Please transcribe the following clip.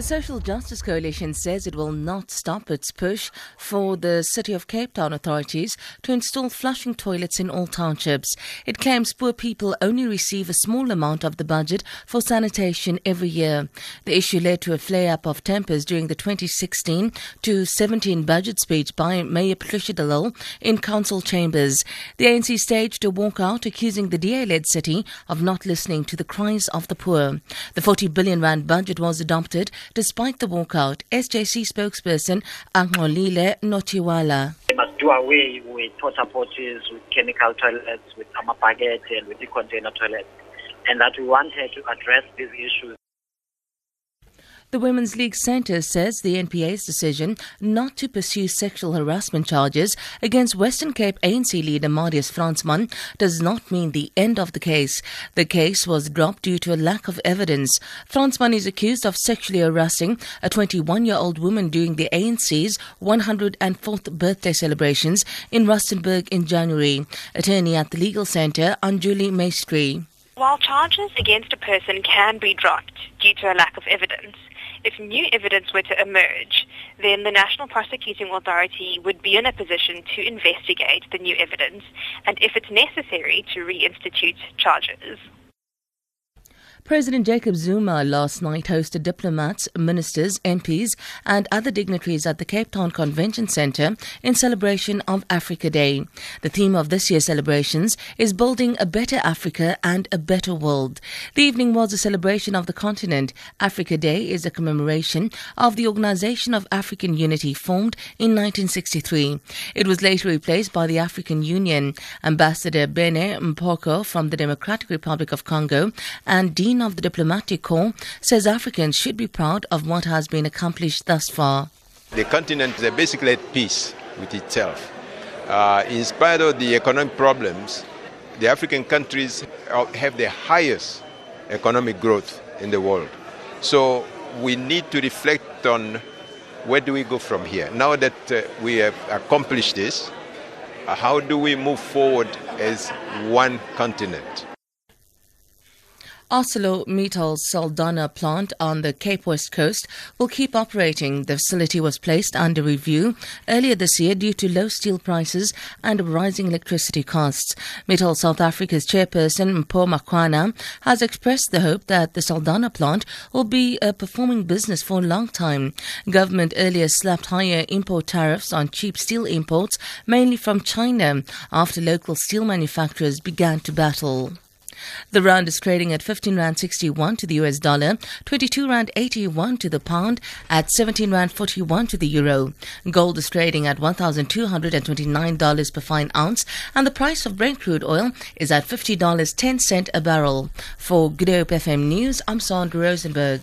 The Social Justice Coalition says it will not stop its push for the City of Cape Town authorities to install flushing toilets in all townships. It claims poor people only receive a small amount of the budget for sanitation every year. The issue led to a flare up of tempers during the 2016 to 17 budget speech by Mayor Patricia Lille in council chambers. The ANC staged a walkout accusing the DA led city of not listening to the cries of the poor. The 40 billion rand budget was adopted despite the walkout, SJC spokesperson Axolile Notywala. We must do away with porta potties, with chemical toilets, with amapagete and with the container toilets. And that we wanted to address these issues the Women's Legal Centre says the NPA's decision not to pursue sexual harassment charges against Western Cape ANC leader Marius Fransman does not mean the end of the case. The case was dropped due to a lack of evidence. Fransman is accused of sexually harassing a 21 year old woman during the ANC's 104th birthday celebrations in Rustenburg in January. Attorney at the Legal Centre, Anjuli Maistry. While charges against a person can be dropped due to a lack of evidence, if new evidence were to emerge, then the National Prosecuting Authority would be in a position to investigate the new evidence and, if it's necessary, to reinstitute charges. President Jacob Zuma last night hosted diplomats, ministers, MPs, and other dignitaries at the Cape Town Convention Centre in celebration of Africa Day. The theme of this year's celebrations is Building a Better Africa and a Better World. The evening was a celebration of the continent. Africa Day is a commemoration of the Organization of African Unity formed in 1963. It was later replaced by the African Union. Ambassador Bene Mpoko from the Democratic Republic of Congo and Dean of the Diplomatic Corps says Africans should be proud of what has been accomplished thus far. The continent is basically at peace with itself. Uh, in spite of the economic problems, the African countries have the highest economic growth in the world. So we need to reflect on where do we go from here. Now that uh, we have accomplished this, uh, how do we move forward as one continent? ArcelorMittal's Saldanha plant on the Cape West Coast will keep operating. The facility was placed under review earlier this year due to low steel prices and rising electricity costs. Mittal South Africa's chairperson, Mpho Makwana, has expressed the hope that the Saldanha plant will be a performing business for a long time. Government earlier slapped higher import tariffs on cheap steel imports, mainly from China, after local steel manufacturers began to battle. The rand is trading at 15 rand 61 to the US dollar, 22 rand 81 to the pound, at 17 rand 41 to the euro. Gold is trading at $1,229 per fine ounce, and the price of Brent crude oil is at $50.10 a barrel. For Good Hope FM News, I'm Sandra Rosenberg.